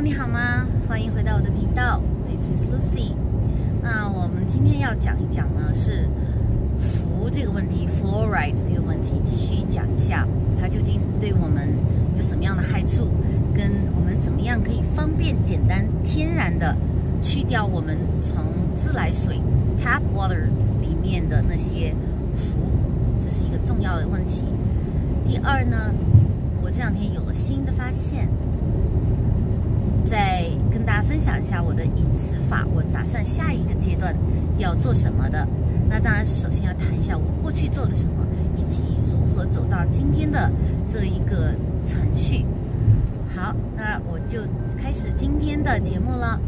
你好吗？欢迎回到我的频道，This is Lucy。那我们今天要讲一讲呢，是氟这个问题，fluoride 这个问题，继续讲一下它究竟对我们有什么样的害处，跟我们怎么样可以方便、简单、天然的去掉我们从自来水 tap water 里面的那些氟，这是一个重要的问题。第二呢，我这两天有了新的发现。再跟大家分享一下我的饮食法，我打算下一个阶段要做什么的。那当然是首先要谈一下我过去做了什么，以及如何走到今天的这一个程序。好，那我就开始今天的节目了。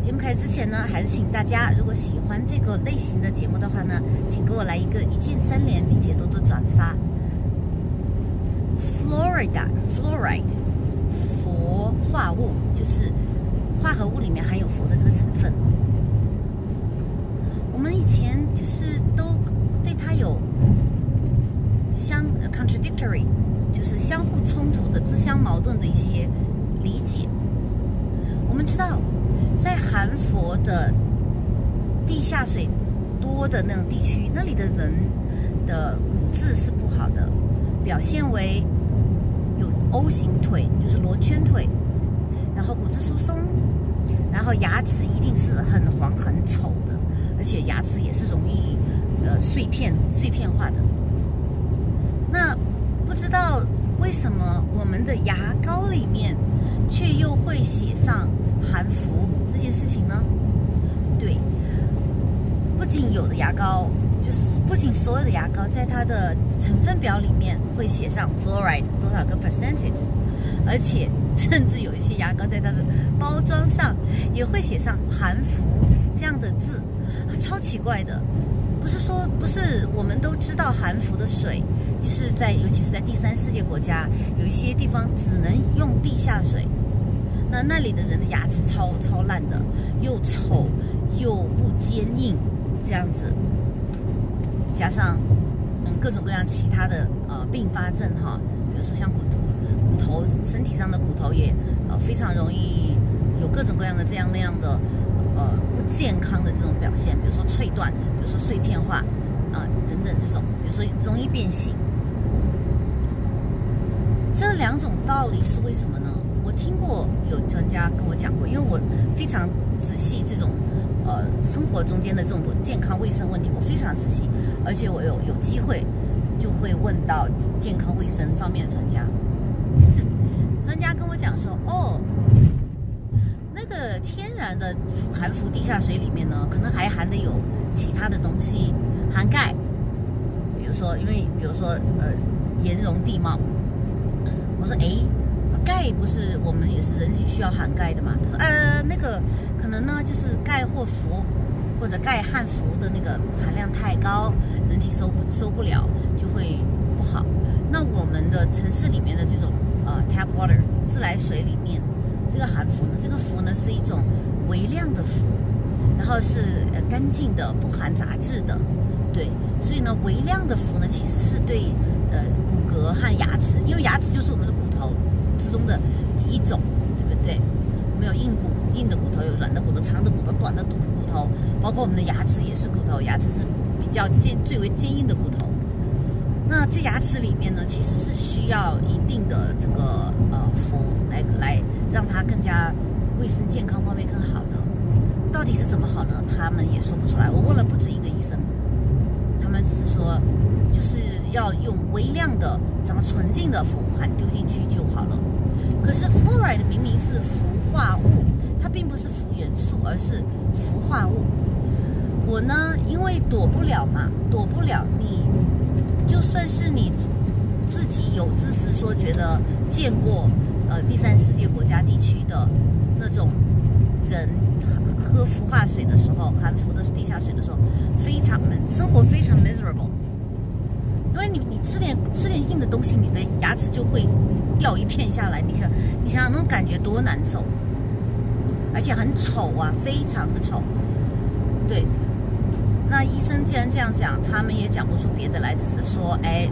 节目开始之前呢，还是请大家如果喜欢这个类型的节目的话呢，请给我来一个一键三连，并且多多转发。Florida Florida 氟化物就是化合物里面含有氟的这个成分。我们以前就是都对它有相 contradictory，就是相互冲突的、自相矛盾的一些理解。我们知道，在含氟的地下水多的那种地区，那里的人的骨质是不好的，表现为。O 型腿，就是罗圈腿，然后骨质疏松，然后牙齿一定是很黄很丑的，而且牙齿也是容易呃碎片碎片化的。那不知道为什么我们的牙膏里面却又会写上含氟这件事情呢？对，不仅有的牙膏。就是不仅所有的牙膏在它的成分表里面会写上 fluoride 多少个 percentage，而且甚至有一些牙膏在它的包装上也会写上含氟这样的字，超奇怪的。不是说不是我们都知道含氟的水，就是在尤其是在第三世界国家，有一些地方只能用地下水，那那里的人的牙齿超超烂的，又丑又不坚硬，这样子。加上，嗯，各种各样其他的呃并发症哈，比如说像骨骨骨头身体上的骨头也呃非常容易有各种各样的这样那样的呃不健康的这种表现，比如说脆断，比如说碎片化啊等等这种，比如说容易变形。这两种道理是为什么呢？我听过有专家跟我讲过，因为我非常仔细这种。呃，生活中间的这种健康卫生问题，我非常仔细，而且我有有机会就会问到健康卫生方面的专家。专家跟我讲说，哦，那个天然的含氟地下水里面呢，可能还含的有其他的东西，含钙，比如说，因为比如说，呃，岩溶地貌。我说，哎。钙不是我们也是人体需要含钙的嘛？他说呃那个可能呢就是钙或氟或者钙和氟的那个含量太高，人体受不收不了就会不好。那我们的城市里面的这种呃 tap water 自来水里面这个含氟呢，这个氟呢是一种微量的氟，然后是呃干净的不含杂质的，对，所以呢微量的氟呢其实是对呃骨骼和牙齿，因为牙齿就是我们的骨头。之中的一种，对不对？我们有硬骨、硬的骨头，有软的骨头、长的骨头、短的骨骨头，包括我们的牙齿也是骨头，牙齿是比较坚、最为坚硬的骨头。那这牙齿里面呢，其实是需要一定的这个呃氟来来让它更加卫生健康方面更好的。到底是怎么好呢？他们也说不出来。我问了不止一个医生，他们只是说。就是要用微量的、怎么纯净的氟含丢进去就好了。可是 fluoride 明明是氟化物，它并不是氟元素，而是氟化物。我呢，因为躲不了嘛，躲不了你。就算是你自己有知识说，觉得见过呃第三世界国家地区的那种人喝氟化水的时候，含氟的地下水的时候，非常生活非常 miserable。因为你你吃点吃点硬的东西，你的牙齿就会掉一片下来。你想你想想那种感觉多难受，而且很丑啊，非常的丑。对，那医生既然这样讲，他们也讲不出别的来，只是说，哎，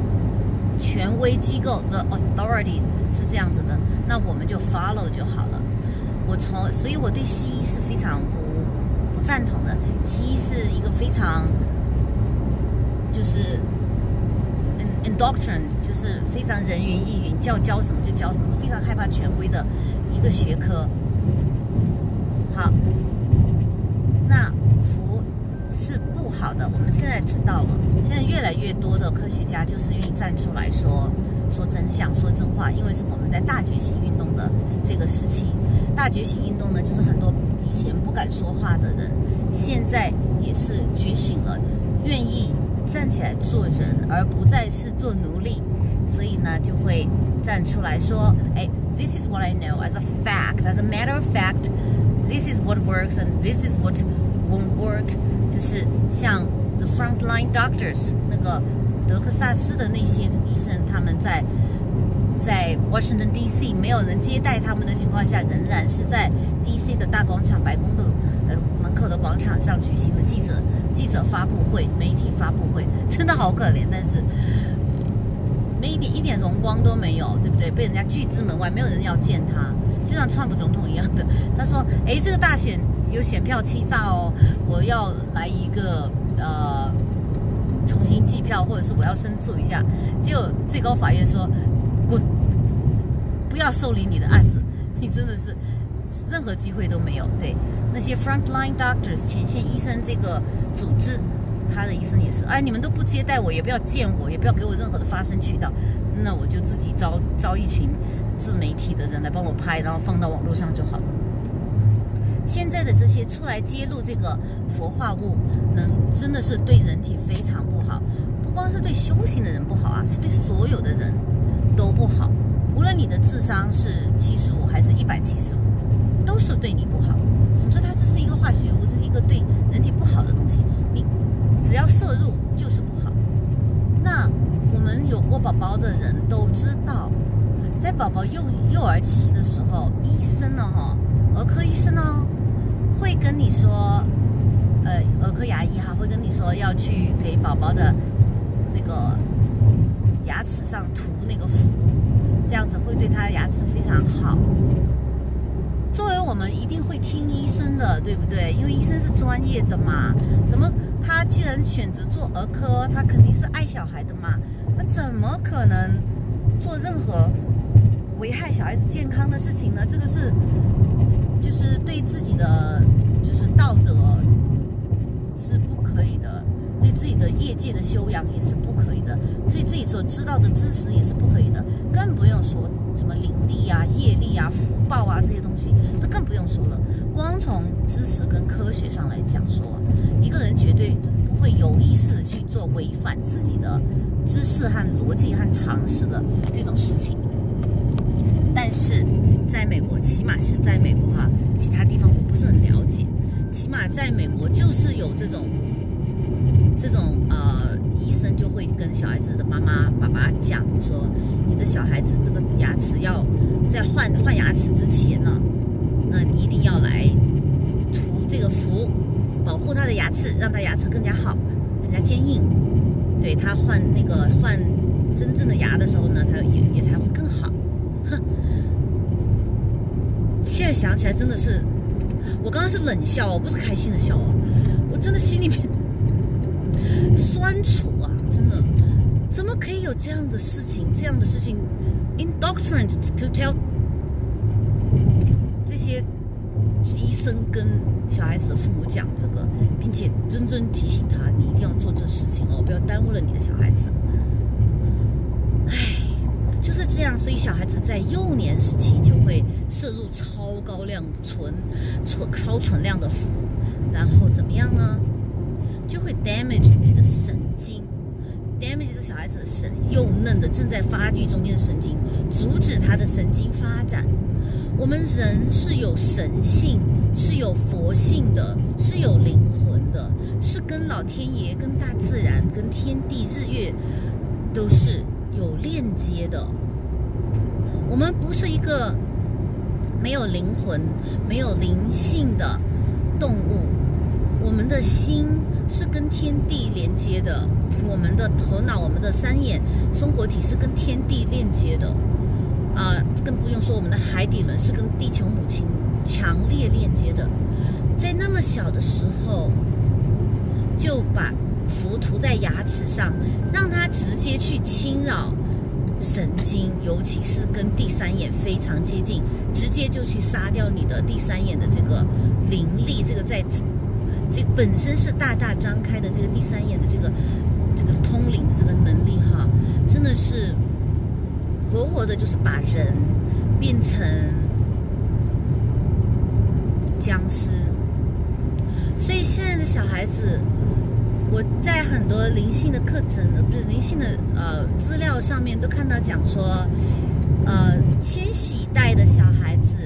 权威机构的 authority 是这样子的，那我们就 follow 就好了。我从，所以我对西医是非常不不赞同的。西医是一个非常就是 indoctrine，就是非常人云亦云，叫教什么就教什么，非常害怕权威的一个学科。好，那福是不好的，我们现在知道了。现在越来越多的科学家就是愿意站出来说说真相、说真话，因为是我们在大觉醒运动的这个时期。大觉醒运动呢，就是很多以前不敢说话的人，现在也是觉醒了，愿意站起来做人，而不再是做奴隶，所以呢，就会站出来说：“哎，This is what I know as a fact, as a matter of fact, this is what works and this is what won't work。”就是像 the frontline doctors 那个德克萨斯的那些医生，他们在。在 Washington D.C. 没有人接待他们的情况下，仍然是在 D.C. 的大广场、白宫的呃门口的广场上举行的记者记者发布会、媒体发布会，真的好可怜。但是没一点一点荣光都没有，对不对？被人家拒之门外，没有人要见他，就像川普总统一样的。他说：“哎，这个大选有选票欺诈哦，我要来一个呃重新计票，或者是我要申诉一下。”结果最高法院说。滚！不要受理你的案子，你真的是任何机会都没有。对那些 frontline doctors 前线医生这个组织，他的医生也是，哎，你们都不接待我，也不要见我，也不要给我任何的发声渠道，那我就自己招招一群自媒体的人来帮我拍，然后放到网络上就好了。现在的这些出来揭露这个氟化物，能真的是对人体非常不好，不光是对修行的人不好啊，是对所有的人。都不好，无论你的智商是七十五还是一百七十五，都是对你不好。总之，它这是一个化学物，这是一个对人体不好的东西。你只要摄入就是不好。那我们有过宝宝的人都知道，在宝宝幼幼儿期的时候，医生呢，哈，儿科医生呢，会跟你说，呃，儿科牙医哈，会跟你说要去给宝宝的那个。牙齿上涂那个氟，这样子会对他的牙齿非常好。作为我们一定会听医生的，对不对？因为医生是专业的嘛。怎么他既然选择做儿科，他肯定是爱小孩的嘛。那怎么可能做任何危害小孩子健康的事情呢？这个是就是对自己的就是道德是不可以的。对自己的业界的修养也是不可以的，对自己所知道的知识也是不可以的，更不用说什么灵力啊、业力啊、福报啊这些东西，都更不用说了。光从知识跟科学上来讲说，一个人绝对不会有意识的去做违反自己的知识和逻辑和常识的这种事情。但是在美国，起码是在美国哈，其他地方我不是很了解，起码在美国就是有这种。这种呃，医生就会跟小孩子的妈妈、爸爸讲说，你的小孩子这个牙齿要在换换牙齿之前呢，那一定要来涂这个氟，保护他的牙齿，让他牙齿更加好、更加坚硬。对他换那个换真正的牙的时候呢，才也也才会更好。哼，现在想起来真的是，我刚刚是冷笑哦，不是开心的笑哦，我真的心里面。酸楚啊，真的，怎么可以有这样的事情？这样的事情，indoctrined to tell 这些医生跟小孩子的父母讲这个，并且谆谆提醒他，你一定要做这事情哦，不要耽误了你的小孩子。就是这样，所以小孩子在幼年时期就会摄入超高量的存存超存量的氟，然后怎么样呢？就会 damage 你的神经，damage 这小孩子的神幼嫩的正在发育中间的神经，阻止他的神经发展。我们人是有神性，是有佛性的，是有灵魂的，是跟老天爷、跟大自然、跟天地日月都是有链接的。我们不是一个没有灵魂、没有灵性的动物，我们的心。是跟天地连接的，我们的头脑、我们的三眼松果体是跟天地链接的，啊，更不用说我们的海底轮是跟地球母亲强烈链接的，在那么小的时候就把符涂在牙齿上，让它直接去侵扰神经，尤其是跟第三眼非常接近，直接就去杀掉你的第三眼的这个灵力，这个在这本身是大大张开的这个第三眼的这个这个通灵的这个能力哈，真的是。活活的，就是把人变成僵尸。所以现在的小孩子，我在很多灵性的课程，不是灵性的呃资料上面都看到讲说，呃，千禧代的小孩子，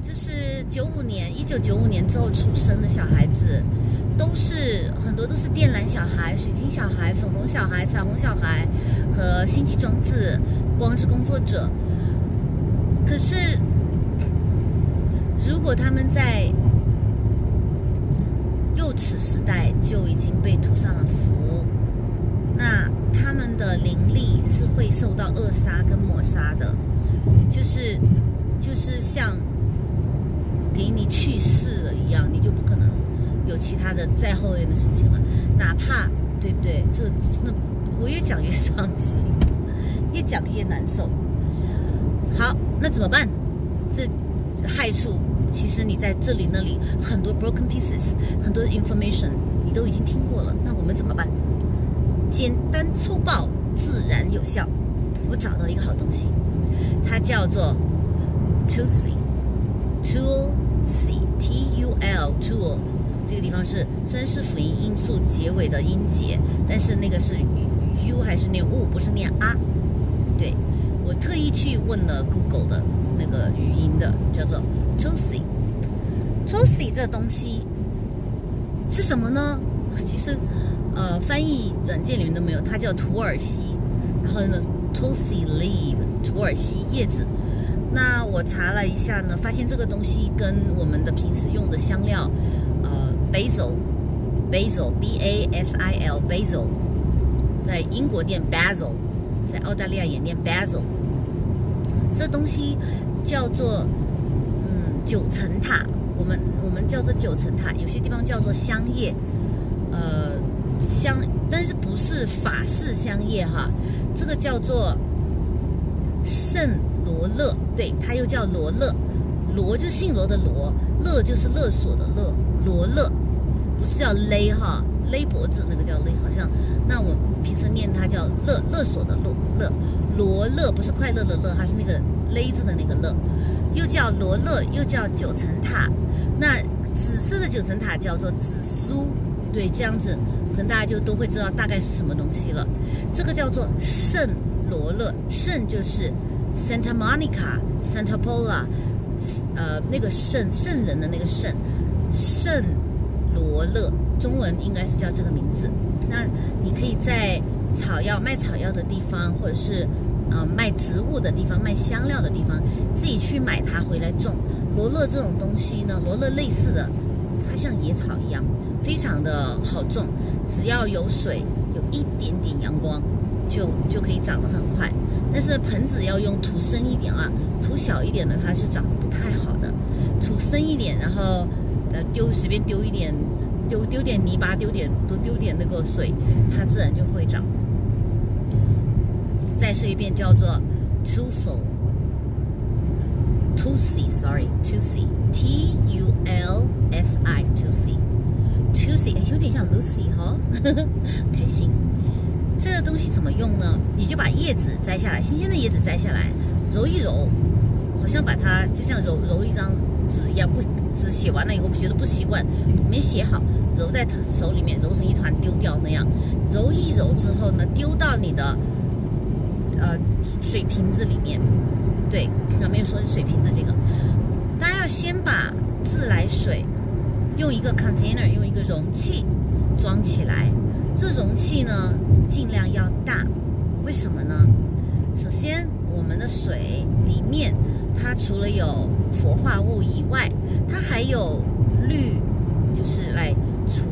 就是九五年、一九九五年之后出生的小孩子，都是很多都是靛蓝小孩、水晶小孩、粉红小孩、彩虹小孩和星际种子。光之工作者，可是，如果他们在此时代就已经被涂上了符，那他们的灵力是会受到扼杀跟抹杀的，就是就是像给你去世了一样，你就不可能有其他的再后面的事情了，哪怕对不对？这真的我越讲越伤心。越讲越难受。好，那怎么办？这害处其实你在这里那里很多 broken pieces，很多 information 你都已经听过了。那我们怎么办？简单粗暴，自然有效。我找到了一个好东西，它叫做 tool C tool C T U L Tool。这个地方是虽然是辅音音素结尾的音节，但是那个是 U 还是念 U，不是念啊。对，我特意去问了 Google 的那个语音的，叫做 Tulsi。Tulsi 这东西是什么呢？其实，呃，翻译软件里面都没有，它叫土耳其。然后呢，Tulsi leaf，土耳其叶子。那我查了一下呢，发现这个东西跟我们的平时用的香料，呃，basil，basil，b a s i l，basil，在英国念 basil。在澳大利亚也念 basil，这东西叫做九层塔，我们我们叫做九层塔，有些地方叫做香叶，呃香，但是不是法式香叶哈，这个叫做圣罗勒，对，它又叫罗勒，罗就是姓罗的罗，勒就是勒索的勒，罗勒不是叫勒哈。勒脖子那个叫勒，好像那我平时念它叫勒勒索的勒勒罗勒，不是快乐的乐，它是那个勒字的那个勒，又叫罗勒，又叫九层塔。那紫色的九层塔叫做紫苏，对，这样子可能大家就都会知道大概是什么东西了。这个叫做圣罗勒，圣就是 Santa Monica Santa Pola，呃，那个圣圣人的那个圣圣罗勒。中文应该是叫这个名字。那你可以在草药卖草药的地方，或者是呃卖植物的地方、卖香料的地方，自己去买它回来种。罗勒这种东西呢，罗勒类似的，它像野草一样，非常的好种，只要有水，有一点点阳光，就就可以长得很快。但是盆子要用土深一点啊，土小一点的它是长得不太好的。土深一点，然后呃丢随便丢一点。丢丢点泥巴，丢点多丢点那个水，它自然就会长。再说一遍，叫做 Tulsi，Tulsi，sorry，Tulsi，T U L S I，Tulsi，Tulsi，有点像 Lucy 哈，开心。这个东西怎么用呢？你就把叶子摘下来，新鲜的叶子摘下来，揉一揉，好像把它就像揉揉一张纸一样，不纸写完了以后觉得不习惯，没写好。揉在手里面，揉成一团丢掉那样，揉一揉之后呢，丢到你的呃水瓶子里面。对，刚没有说水瓶子这个，大家要先把自来水用一个 container，用一个容器装起来。这容器呢，尽量要大，为什么呢？首先，我们的水里面它除了有氟化物以外，它还有氯，就是来。除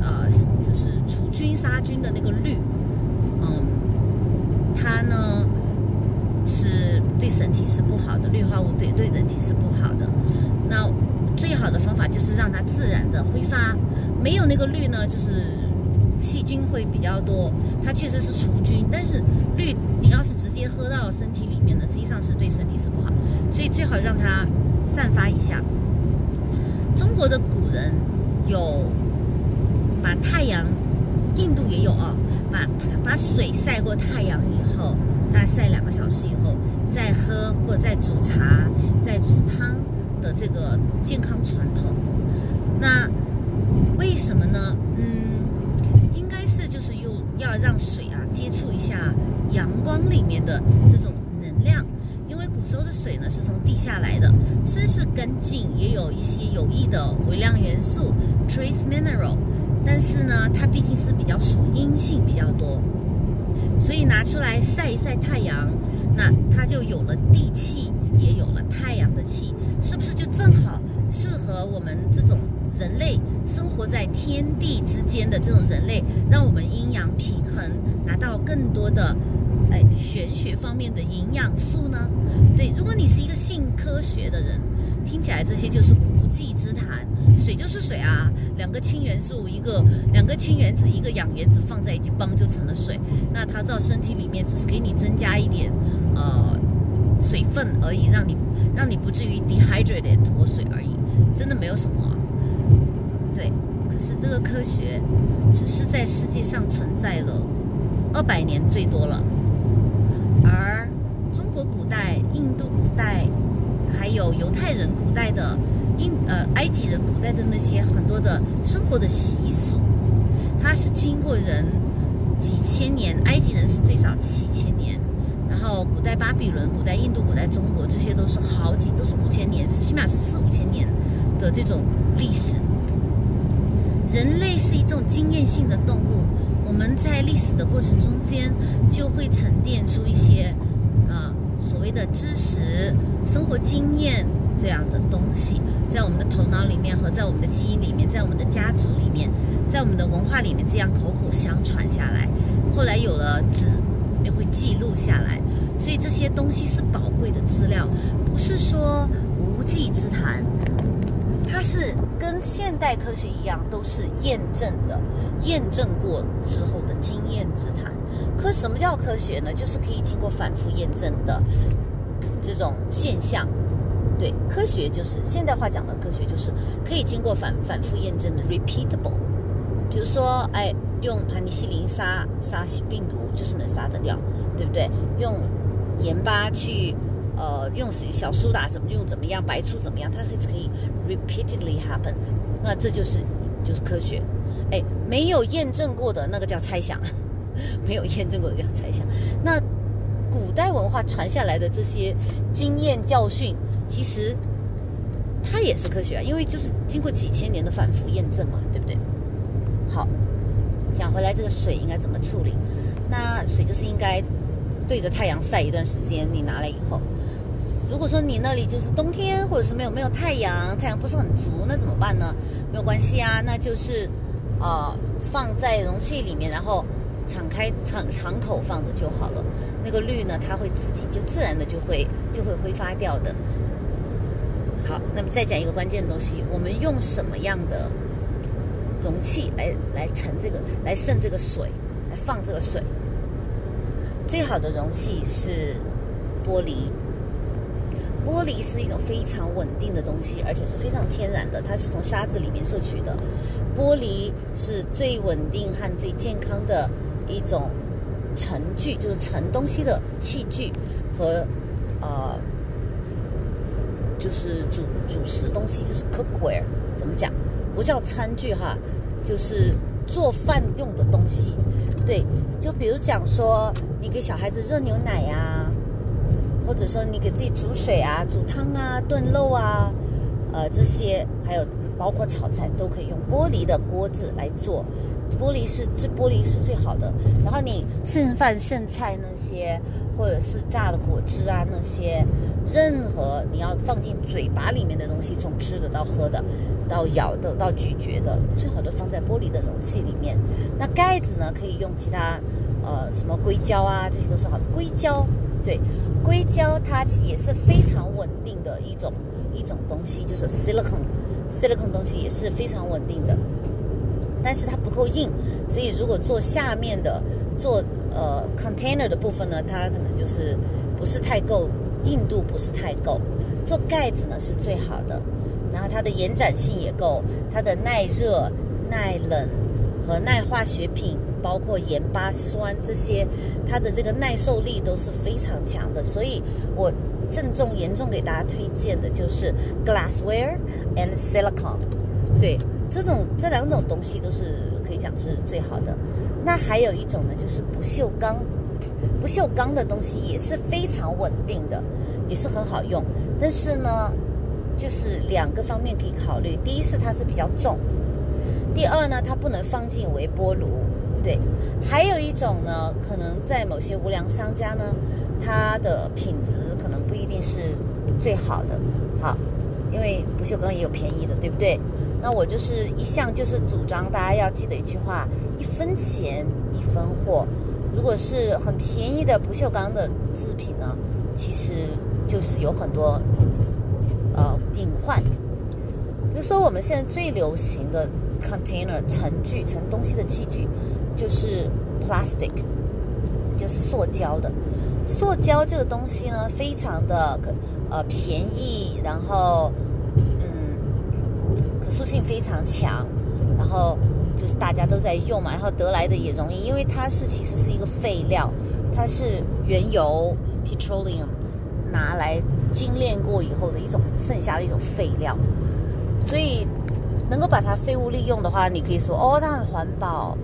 呃，就是除菌杀菌的那个氯，嗯，它呢是对身体是不好的，氯化物对对人体是不好的。那最好的方法就是让它自然的挥发，没有那个氯呢，就是细菌会比较多。它确实是除菌，但是氯你要是直接喝到身体里面呢，实际上是对身体是不好。所以最好让它散发一下。中国的古人有把太阳，印度也有啊，把把水晒过太阳以后，大概晒两个小时以后再喝，或者再煮茶、再煮汤的这个健康传统。那为什么呢？嗯，应该是就是用要让水啊接触一下阳光里面的这种能量。因为古时候的水呢是从地下来的，虽然是干净，也有一些有益的微量元素 （trace mineral），但是呢，它毕竟是比较属阴性比较多，所以拿出来晒一晒太阳，那它就有了地气，也有了太阳的气，是不是就正好适合我们这种人类生活在天地之间的这种人类，让我们阴阳平衡，拿到更多的。哎，玄学方面的营养素呢？对，如果你是一个信科学的人，听起来这些就是无稽之谈。水就是水啊，两个氢元素，一个两个氢原子，一个氧原子放在一起，嘣就成了水。那它到身体里面只是给你增加一点呃水分而已，让你让你不至于 dehydrated 脱水而已，真的没有什么。对，可是这个科学只是在世界上存在了二百年最多了。而中国古代、印度古代，还有犹太人古代的印呃埃及人古代的那些很多的生活的习俗，它是经过人几千年，埃及人是最少七千年，然后古代巴比伦、古代印度、古代中国，这些都是好几都是五千年，起码是四五千年的这种历史。人类是一种经验性的动物。我们在历史的过程中间，就会沉淀出一些啊所谓的知识、生活经验这样的东西，在我们的头脑里面和在我们的基因里面，在我们的家族里面，在我们的文化里面，这样口口相传下来。后来有了纸，也会记录下来，所以这些东西是宝贵的资料，不是说无稽之谈。它是跟现代科学一样，都是验证的，验证过之后的经验之谈。可什么叫科学呢？就是可以经过反复验证的这种现象。对，科学就是现代化讲的科学，就是可以经过反反复验证的 repeatable。比如说，哎，用盘尼西林杀杀病毒，就是能杀得掉，对不对？用盐巴去。呃，用小苏打怎么用怎么样，白醋怎么样，它是可以 repeatedly happen，那这就是就是科学，哎，没有验证过的那个叫猜想，没有验证过的叫猜想。那古代文化传下来的这些经验教训，其实它也是科学啊，因为就是经过几千年的反复验证嘛，对不对？好，讲回来，这个水应该怎么处理？那水就是应该对着太阳晒一段时间，你拿来以后。如果说你那里就是冬天，或者是没有没有太阳，太阳不是很足，那怎么办呢？没有关系啊，那就是，呃，放在容器里面，然后敞开敞敞口放着就好了。那个氯呢，它会自己就自然的就会就会挥发掉的。好，那么再讲一个关键的东西，我们用什么样的容器来来盛这个，来盛这个水，来放这个水？最好的容器是玻璃。玻璃是一种非常稳定的东西，而且是非常天然的，它是从沙子里面摄取的。玻璃是最稳定和最健康的一种盛具，就是盛东西的器具和呃，就是煮煮食东西，就是 cookware。怎么讲？不叫餐具哈，就是做饭用的东西。对，就比如讲说，你给小孩子热牛奶呀。或者说你给自己煮水啊、煮汤啊、炖肉啊，呃，这些还有包括炒菜都可以用玻璃的锅子来做，玻璃是最玻璃是最好的。然后你剩饭剩菜那些，或者是榨的果汁啊那些，任何你要放进嘴巴里面的东西，从吃的到喝的，到咬的到咀嚼的，最好的放在玻璃的容器里面。那盖子呢，可以用其他呃什么硅胶啊，这些都是好的。硅胶。对，硅胶它也是非常稳定的一种一种东西，就是 silicon，silicon 东西也是非常稳定的，但是它不够硬，所以如果做下面的做呃 container 的部分呢，它可能就是不是太够硬度，不是太够。做盖子呢是最好的，然后它的延展性也够，它的耐热、耐冷和耐化学品。包括盐巴酸这些，它的这个耐受力都是非常强的，所以我郑重严重给大家推荐的就是 glassware and silicon，。对，这种这两种东西都是可以讲是最好的。那还有一种呢，就是不锈钢，不锈钢的东西也是非常稳定的，也是很好用。但是呢，就是两个方面可以考虑：第一是它是比较重，第二呢，它不能放进微波炉。对，还有一种呢，可能在某些无良商家呢，它的品质可能不一定是最好的。好，因为不锈钢也有便宜的，对不对？那我就是一向就是主张大家要记得一句话：一分钱一分货。如果是很便宜的不锈钢的制品呢，其实就是有很多呃隐患。比如说我们现在最流行的 container 盛具盛东西的器具。就是 plastic，就是塑胶的。塑胶这个东西呢，非常的呃便宜，然后可塑性非常强，然后就是大家都在用嘛，然后得来的也容易，因为它是其实是一个废料，它是原油 petroleum 拿来精炼过以后的一种剩下的一种废料，所以能够把它废物利用的话，你可以说哦，它很环保。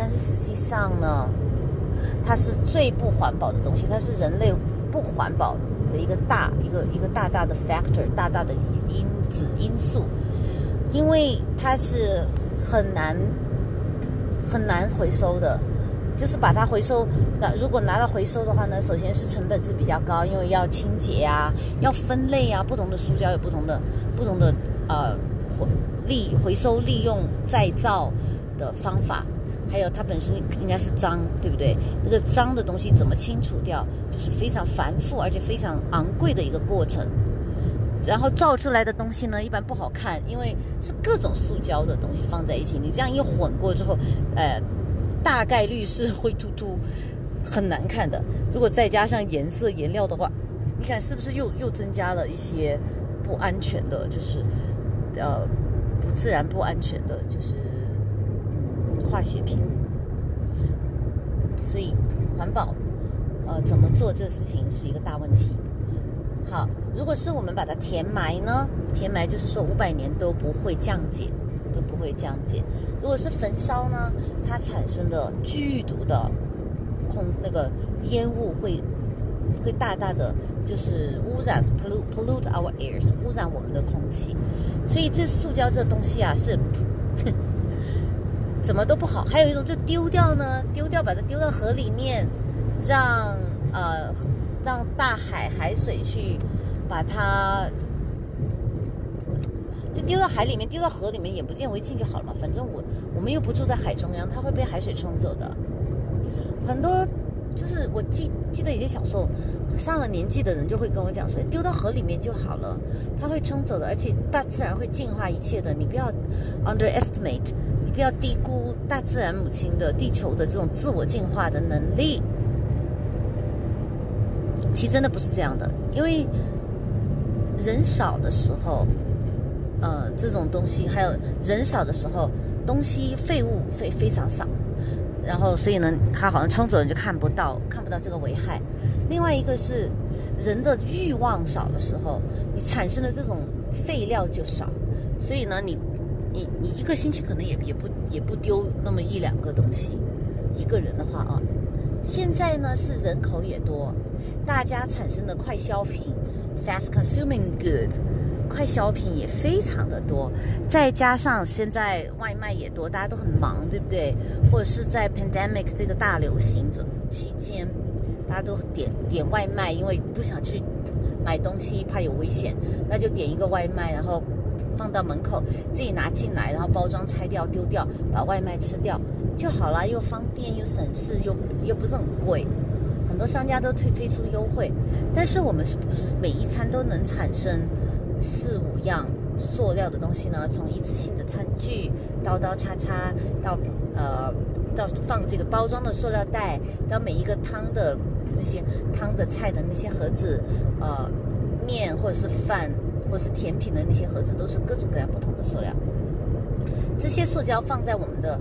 但是实际上呢，它是最不环保的东西，它是人类不环保的一个大一个一个大大的 factor，大大的因子因素，因为它是很难很难回收的，就是把它回收，那如果拿到回收的话呢，首先是成本是比较高，因为要清洁呀，要分类呀，不同的塑胶有不同的不同的呃回利回收利用再造的方法。还有它本身应该是脏，对不对？那个脏的东西怎么清除掉，就是非常繁复而且非常昂贵的一个过程。然后造出来的东西呢，一般不好看，因为是各种塑胶的东西放在一起，你这样一混过之后，呃，大概率是灰秃秃，很难看的。如果再加上颜色颜料的话，你看是不是又又增加了一些不安全的，就是呃不自然、不安全的，就是嗯。化学品，所以环保，呃，怎么做这事情是一个大问题。好，如果是我们把它填埋呢？填埋就是说五百年都不会降解，都不会降解。如果是焚烧呢？它产生的剧毒的空那个烟雾会会大大的就是污染 pollute pollute our air，污染我们的空气。所以这塑胶这东西啊是。怎么都不好，还有一种就丢掉呢？丢掉，把它丢到河里面，让呃让大海海水去把它就丢到海里面，丢到河里面，眼不见为净就好了嘛。反正我我们又不住在海中央，它会被海水冲走的。很多就是我记记得以前小时候上了年纪的人就会跟我讲说，丢到河里面就好了，它会冲走的，而且大自然会净化一切的，你不要 underestimate 你。不要低估大自然母亲的地球的这种自我进化的能力。其实真的不是这样的，因为人少的时候，呃，这种东西还有人少的时候，东西废物非非常少，然后所以呢，它好像冲走你就看不到，看不到这个危害。另外一个是人的欲望少的时候，你产生的这种废料就少，所以呢，你。你你一个星期可能也也不也不丢那么一两个东西，一个人的话啊，现在呢是人口也多，大家产生的快消品 （fast consuming goods） 快消品也非常的多，再加上现在外卖也多，大家都很忙，对不对？或者是在 pandemic 这个大流行期间，大家都点点外卖，因为不想去买东西，怕有危险，那就点一个外卖，然后。放到门口，自己拿进来，然后包装拆掉丢掉，把外卖吃掉就好了，又方便又省事，又又不是很贵。很多商家都推推出优惠，但是我们是不是每一餐都能产生四五样塑料的东西呢？从一次性的餐具、刀刀叉叉到呃到放这个包装的塑料袋，到每一个汤的那些汤的菜的那些盒子，呃面或者是饭或者是甜品的那些盒子，都是各种各样不同的塑料。这些塑胶放在我们的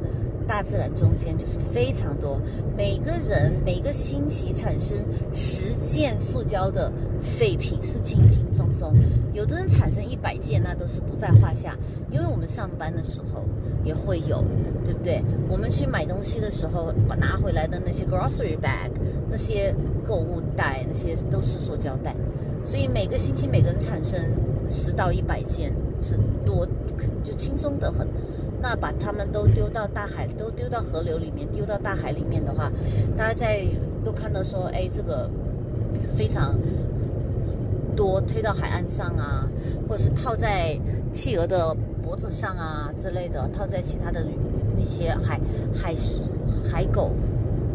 大自然中间，就是非常多。每个人每个星期产生十件塑胶的废品是轻轻松松，有的人产生一百件，那都是不在话下。因为我们上班的时候也会有，对不对？我们去买东西的时候拿回来的那些 grocery bag，那些购物袋，那些都是塑胶袋。所以每个星期每个人产生十到一百件是多，就轻松得很。那把它们都丢到大海，都丢到河流里面，丢到大海里面的话，大家在都看到说，哎，这个非常多，推到海岸上啊，或者是套在企鹅的脖子上啊之类的，套在其他的那些海海海狗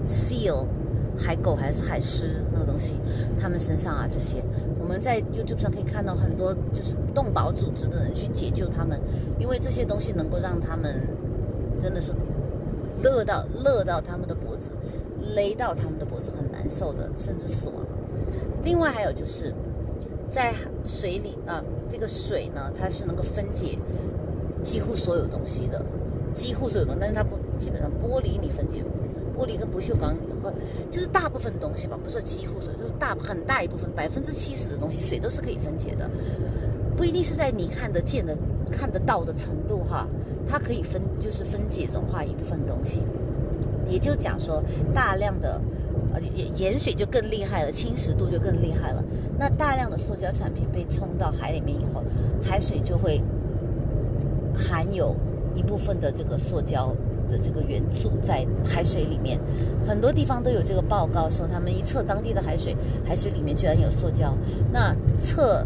seal。海狗还是海狮那个东西，它们身上啊这些，我们在 YouTube 上可以看到很多就是动保组织的人去解救他们，因为这些东西能够让他们真的是勒到勒到他们的脖子，勒到他们的脖子很难受的，甚至死亡。另外还有就是在水里啊，这个水呢它是能够分解几乎所有东西的，几乎所有东西，但是它不基本上玻璃你分解。玻璃跟不锈钢不就是大部分东西吧，不是几乎说，就是大很大一部分，百分之七十的东西水都是可以分解的，不一定是在你看得见的、看得到的程度哈，它可以分就是分解融化一部分东西，也就讲说大量的呃盐盐水就更厉害了，侵蚀度就更厉害了。那大量的塑胶产品被冲到海里面以后，海水就会含有一部分的这个塑胶。的这个元素在海水里面，很多地方都有这个报告说，他们一测当地的海水，海水里面居然有塑胶。那测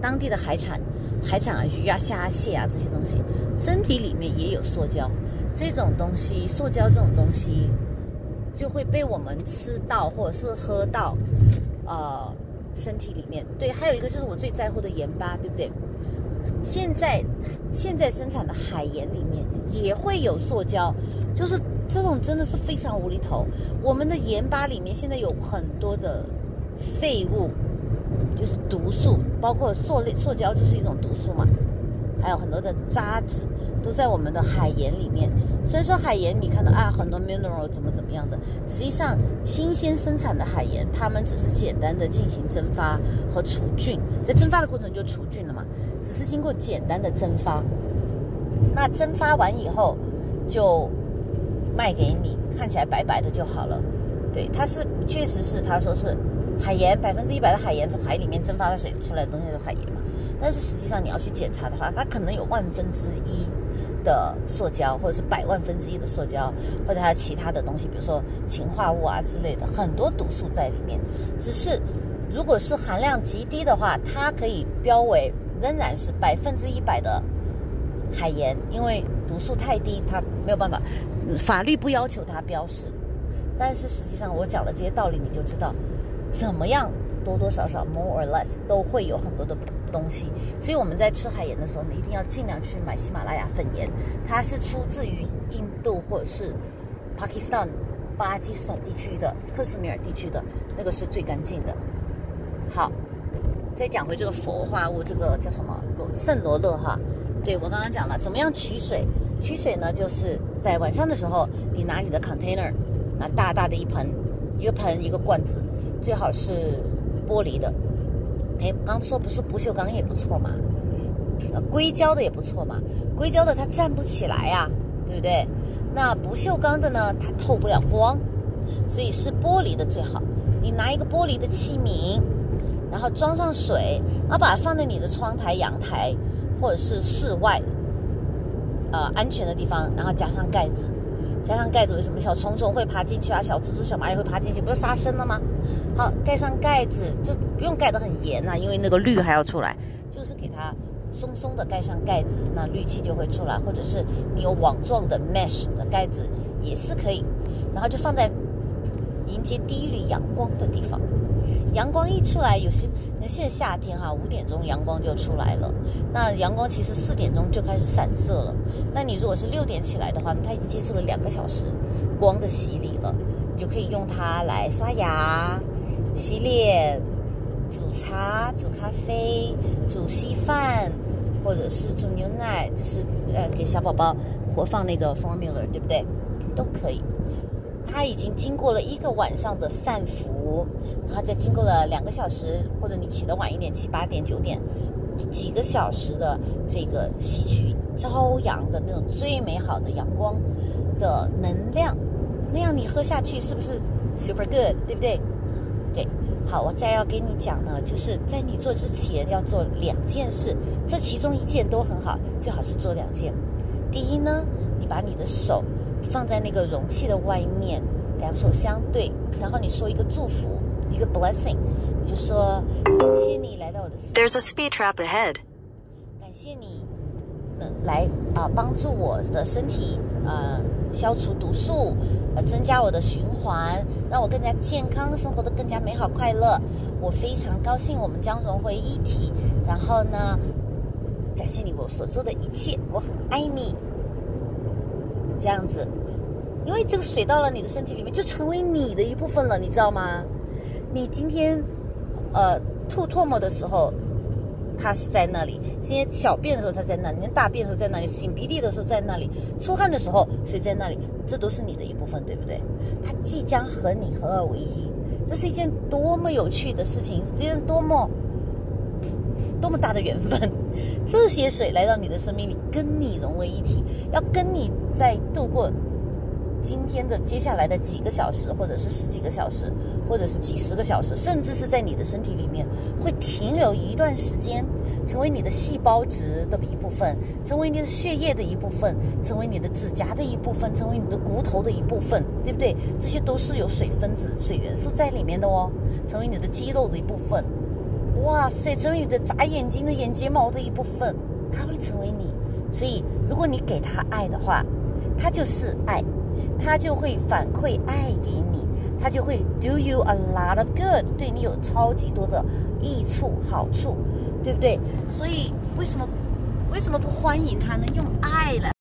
当地的海产，海产啊，鱼啊、虾啊、蟹啊这些东西，身体里面也有塑胶。这种东西，塑胶这种东西，就会被我们吃到或者是喝到，呃，身体里面。对，还有一个就是我最在乎的盐巴，对不对？现在现在生产的海盐里面也会有塑胶，就是这种真的是非常无厘头。我们的盐巴里面现在有很多的废物，就是毒素，包括塑类塑胶就是一种毒素嘛，还有很多的渣子。都在我们的海盐里面。虽然说海盐你看到啊很多 mineral 怎么怎么样的，实际上新鲜生产的海盐，它们只是简单的进行蒸发和除菌，在蒸发的过程就除菌了嘛，只是经过简单的蒸发。那蒸发完以后就卖给你，看起来白白的就好了。对，它是确实是他说是海盐，百分之一百的海盐从海里面蒸发的水出来的东西是海盐嘛。但是实际上你要去检查的话，它可能有万分之一。的塑胶，或者是百万分之一的塑胶，或者它其他的东西，比如说氰化物啊之类的，很多毒素在里面。只是如果是含量极低的话，它可以标为仍然是百分之一百的海盐，因为毒素太低，它没有办法，法律不要求它标示。但是实际上我讲的这些道理，你就知道怎么样多多少少 more or less 都会有很多的。东西，所以我们在吃海盐的时候你，一定要尽量去买喜马拉雅粉盐，它是出自于印度或者是巴基斯坦、巴基斯坦地区的克什米尔地区的那个是最干净的。好，再讲回这个氟化物，这个叫什么罗圣罗勒哈？对我刚刚讲了，怎么样取水？取水呢，就是在晚上的时候，你拿你的 container，拿大大的一盆，一个盆一个罐子，最好是玻璃的。哎，刚说不是不锈钢也不错嘛，呃硅胶的也不错嘛。硅胶的它站不起来呀，对不对？那不锈钢的呢，它透不了光，所以是玻璃的最好。你拿一个玻璃的器皿，然后装上水，然后把它放在你的窗台、阳台或者是室外，呃，安全的地方，然后加上盖子。加上盖子，为什么小虫虫会爬进去啊？小蜘蛛、小蚂蚁会爬进去，不是杀生了吗？好，盖上盖子就不用盖得很严呐，因为那个绿还要出来，就是给它松松的盖上盖子，那氯气就会出来。或者是你有网状的 mesh 的盖子也是可以，然后就放在迎接第一缕阳光的地方。阳光一出来，有些那现在夏天哈，五点钟阳光就出来了。那阳光其实四点钟就开始散色了。那你如果是六点起来的话，它已经接受了两个小时光的洗礼了，你就可以用它来刷牙、洗脸、煮茶、煮咖啡、煮稀饭，或者是煮牛奶，就是呃给小宝宝活放那个 formula，对不对？都可以。它已经经过了一个晚上的散服，然后再经过了两个小时，或者你起得晚一点，七八点、九点，几个小时的这个吸取朝阳的那种最美好的阳光的能量，那样你喝下去是不是 super good，对不对？对，好，我再要给你讲呢，就是在你做之前要做两件事，这其中一件都很好，最好是做两件。第一呢，你把你的手。放在那个容器的外面，两手相对，然后你说一个祝福，一个 blessing，你就说感谢你来到我的。There's a speed trap ahead。感谢你，能来啊帮助我的身体啊消除毒素，呃增加我的循环，让我更加健康，生活的更加美好快乐。我非常高兴我们将融为一体。然后呢，感谢你我所做的一切，我很爱你。这样子，因为这个水到了你的身体里面，就成为你的一部分了，你知道吗？你今天，呃，吐唾沫的时候，它是在那里；今天小便的时候，它在那里；你大便的时候在那里；擤鼻涕的时候在那里；出汗的时候水在那里，这都是你的一部分，对不对？它即将和你合二为一，这是一件多么有趣的事情，这件多么多么大的缘分。这些水来到你的生命里，跟你融为一体，要跟你在度过今天的接下来的几个小时，或者是十几个小时，或者是几十个小时，甚至是在你的身体里面会停留一段时间，成为你的细胞质的一部分，成为你的血液的一部分，成为你的指甲的一部分，成为你的骨头的一部分，对不对？这些都是有水分子、水元素在里面的哦，成为你的肌肉的一部分。哇塞，成为你的眨眼睛的眼睫毛的一部分，它会成为你。所以，如果你给他爱的话，他就是爱，他就会反馈爱给你，他就会 do you a lot of good，对你有超级多的益处好处，对不对？所以，为什么为什么不欢迎他呢？用爱来。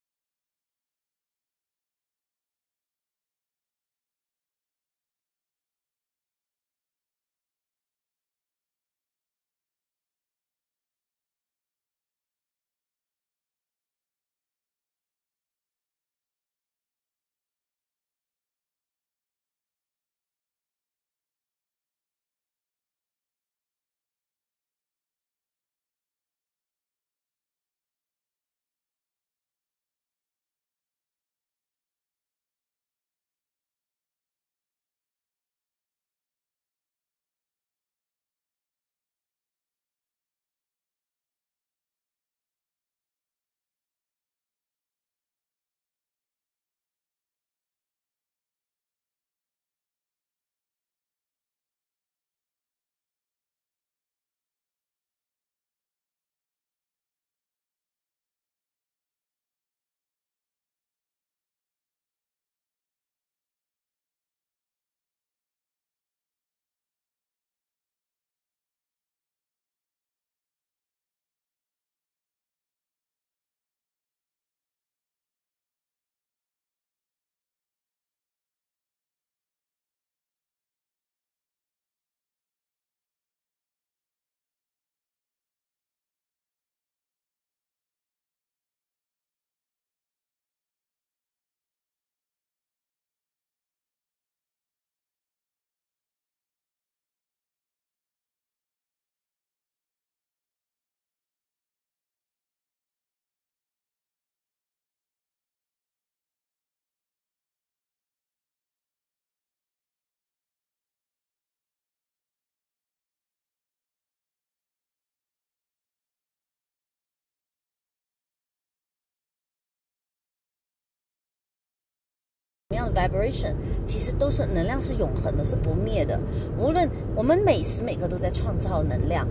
vibration，其实都是能量是永恒的，是不灭的。无论我们每时每刻都在创造能量，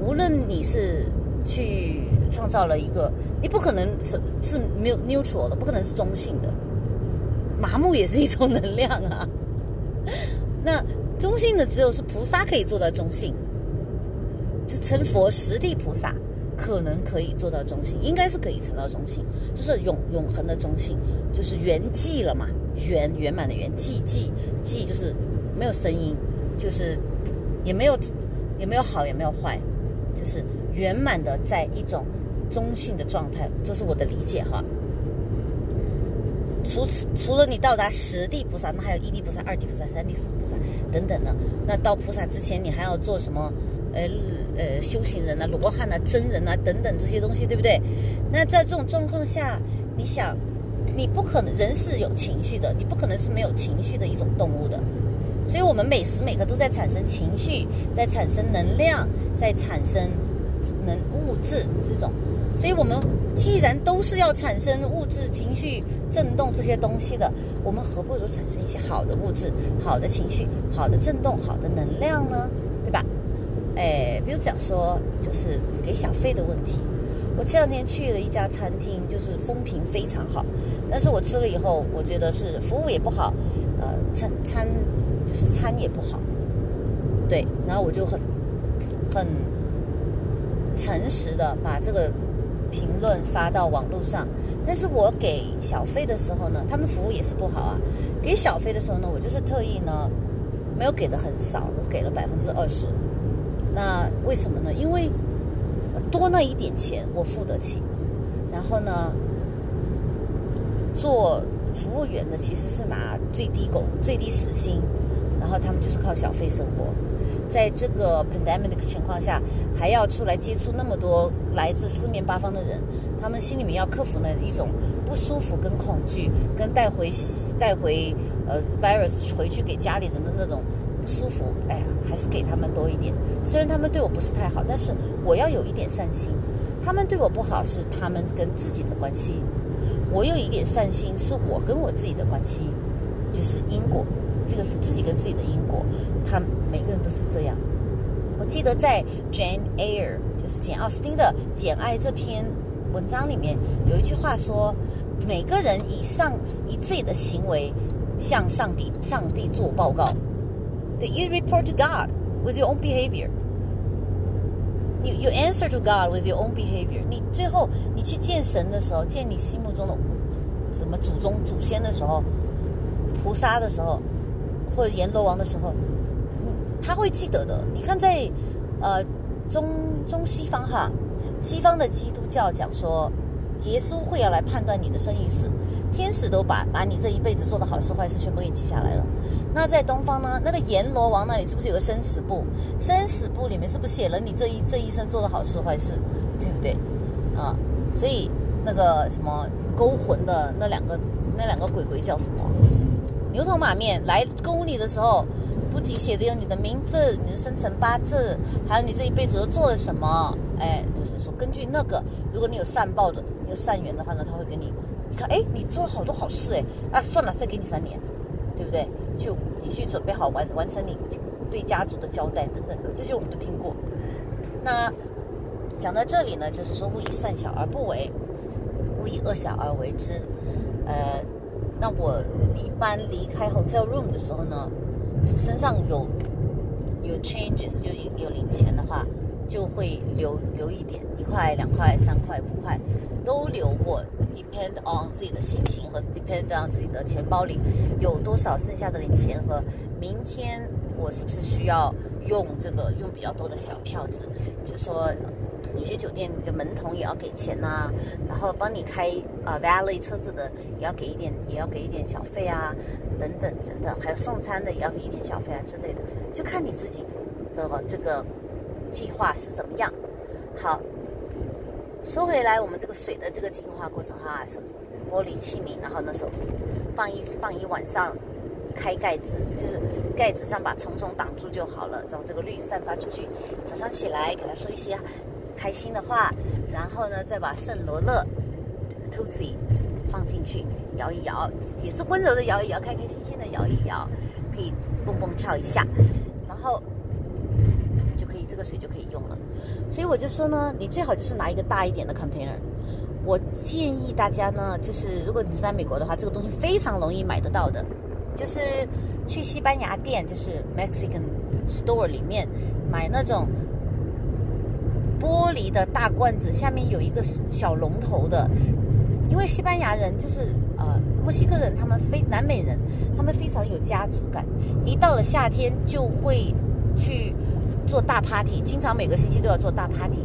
无论你是去创造了一个，你不可能是是没有 neutral 的，不可能是中性的。麻木也是一种能量啊。那中性的只有是菩萨可以做到中性，就成佛实地菩萨可能可以做到中性，应该是可以成到中性，就是永永恒的中性，就是圆寂了嘛，圆圆满的圆，寂寂寂就是没有声音，就是也没有也没有好也没有坏，就是圆满的在一种中性的状态，这是我的理解哈。除此除了你到达十地菩萨，那还有一地菩萨、二地菩萨、三地四菩萨等等的。那到菩萨之前，你还要做什么？呃呃，修行人啊、罗汉啊、真人啊等等这些东西，对不对？那在这种状况下，你想，你不可能人是有情绪的，你不可能是没有情绪的一种动物的。所以，我们每时每刻都在产生情绪，在产生能量，在产生能物质这种。所以，我们既然都是要产生物质、情绪、震动这些东西的，我们何不如产生一些好的物质、好的情绪、好的震动、好的能量呢？哎，比如讲说，就是给小费的问题。我前两天去了一家餐厅，就是风评非常好，但是我吃了以后，我觉得是服务也不好，呃，餐餐就是餐也不好，对，然后我就很很诚实的把这个。评论发到网络上，但是我给小费的时候呢，他们服务也是不好啊。给小费的时候呢，我就是特意呢，没有给的很少，我给了百分之二十。那为什么呢？因为多那一点钱我付得起。然后呢，做服务员的其实是拿最低工、最低时薪，然后他们就是靠小费生活。在这个 pandemic 的情况下，还要出来接触那么多来自四面八方的人，他们心里面要克服的一种不舒服、跟恐惧、跟带回带回呃 virus 回去给家里人的那种不舒服。哎呀，还是给他们多一点。虽然他们对我不是太好，但是我要有一点善心。他们对我不好是他们跟自己的关系，我有一点善心是我跟我自己的关系，就是因果。这个是自己跟自己的因果，他每个人都是这样。我记得在 Jane Eyre，就是简奥斯汀的《简爱》这篇文章里面有一句话说：每个人以上以自己的行为向上帝上帝做报告。，You report to God with your own behavior. You answer to God with your own behavior. 你最后你去见神的时候，见你心目中的什么祖宗祖先的时候，菩萨的时候。或者阎罗王的时候，他会记得的。你看，在呃中中西方哈，西方的基督教讲说，耶稣会要来判断你的生与死，天使都把把你这一辈子做的好事坏事全部给记下来了。那在东方呢，那个阎罗王那里是不是有个生死簿？生死簿里面是不是写了你这一这一生做的好事坏事，对不对？啊，所以那个什么勾魂的那两个那两个鬼鬼叫什么？牛头马面来勾你的时候，不仅写的有你的名字、你的生辰八字，还有你这一辈子都做了什么。哎，就是说根据那个，如果你有善报的、有善缘的话呢，他会给你，你看，哎，你做了好多好事，哎，啊，算了，再给你三年，对不对？就你去准备好完完成你对家族的交代等等的，这些我们都听过。那讲到这里呢，就是说勿以善小而不为，勿以恶小而为之，呃。那我一般离开 hotel room 的时候呢，身上有有 changes，有有零钱的话，就会留留一点，一块、两块、三块、五块，都留过。Depend on 自己的心情和 depend on 自己的钱包里有多少剩下的零钱和明天我是不是需要用这个用比较多的小票子，就说。有些酒店的门童也要给钱呐，然后帮你开啊 valet 车子的也要给一点，也要给一点小费啊，等等等等，还有送餐的也要给一点小费啊之类的，就看你自己的这个计划是怎么样。好，说回来，我们这个水的这个净化过程哈，是玻璃器皿，然后那时候放一放一晚上，开盖子，就是盖子上把虫虫挡住就好了，让这个氯散发出去。早上起来给它说一些。开心的话，然后呢，再把圣罗勒 t o s i 放进去，摇一摇，也是温柔的摇一摇，开开心心的摇一摇，可以蹦蹦跳一下，然后这个水就可以用了。所以我就说呢，你最好就是拿一个大一点的 container。我建议大家呢，就是如果你在美国的话，这个东西非常容易买得到的，就是去西班牙店，就是 Mexican store 里面买那种玻璃的大罐子，下面有一个小龙头的。因为西班牙人就是呃墨西哥人，他们非南美人，他们非常有家族感。一到了夏天，就会去做大 party，经常每个星期都要做大 party。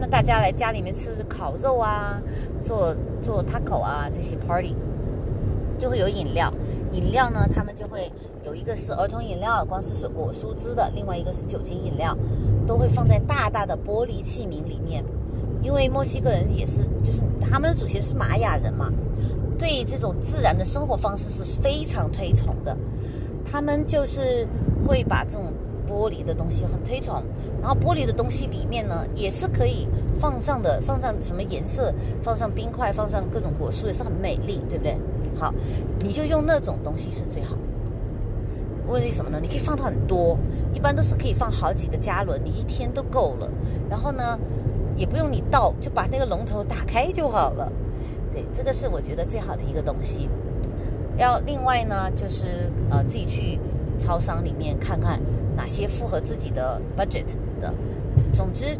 那大家来家里面吃烤肉啊，做做 taco 啊这些 party，就会有饮料。饮料呢，他们就会有一个是儿童饮料，光是水果蔬汁的；另外一个是酒精饮料，都会放在大大的玻璃器皿里面。因为墨西哥人也是，就是他们的祖先是玛雅人嘛，对这种自然的生活方式是非常推崇的。他们就是会把这种玻璃的东西很推崇，然后玻璃的东西里面呢也是可以放上的，放上什么颜色，放上冰块，放上各种果蔬也是很美丽，对不对？好，你就用那种东西是最好。问题什么呢？你可以放的很多，一般都是可以放好几个加仑，你一天都够了。然后呢？也不用你倒，就把那个龙头打开就好了。对，这个是我觉得最好的一个东西。要另外呢，就是呃自己去超商里面看看哪些符合自己的 budget 的。总之，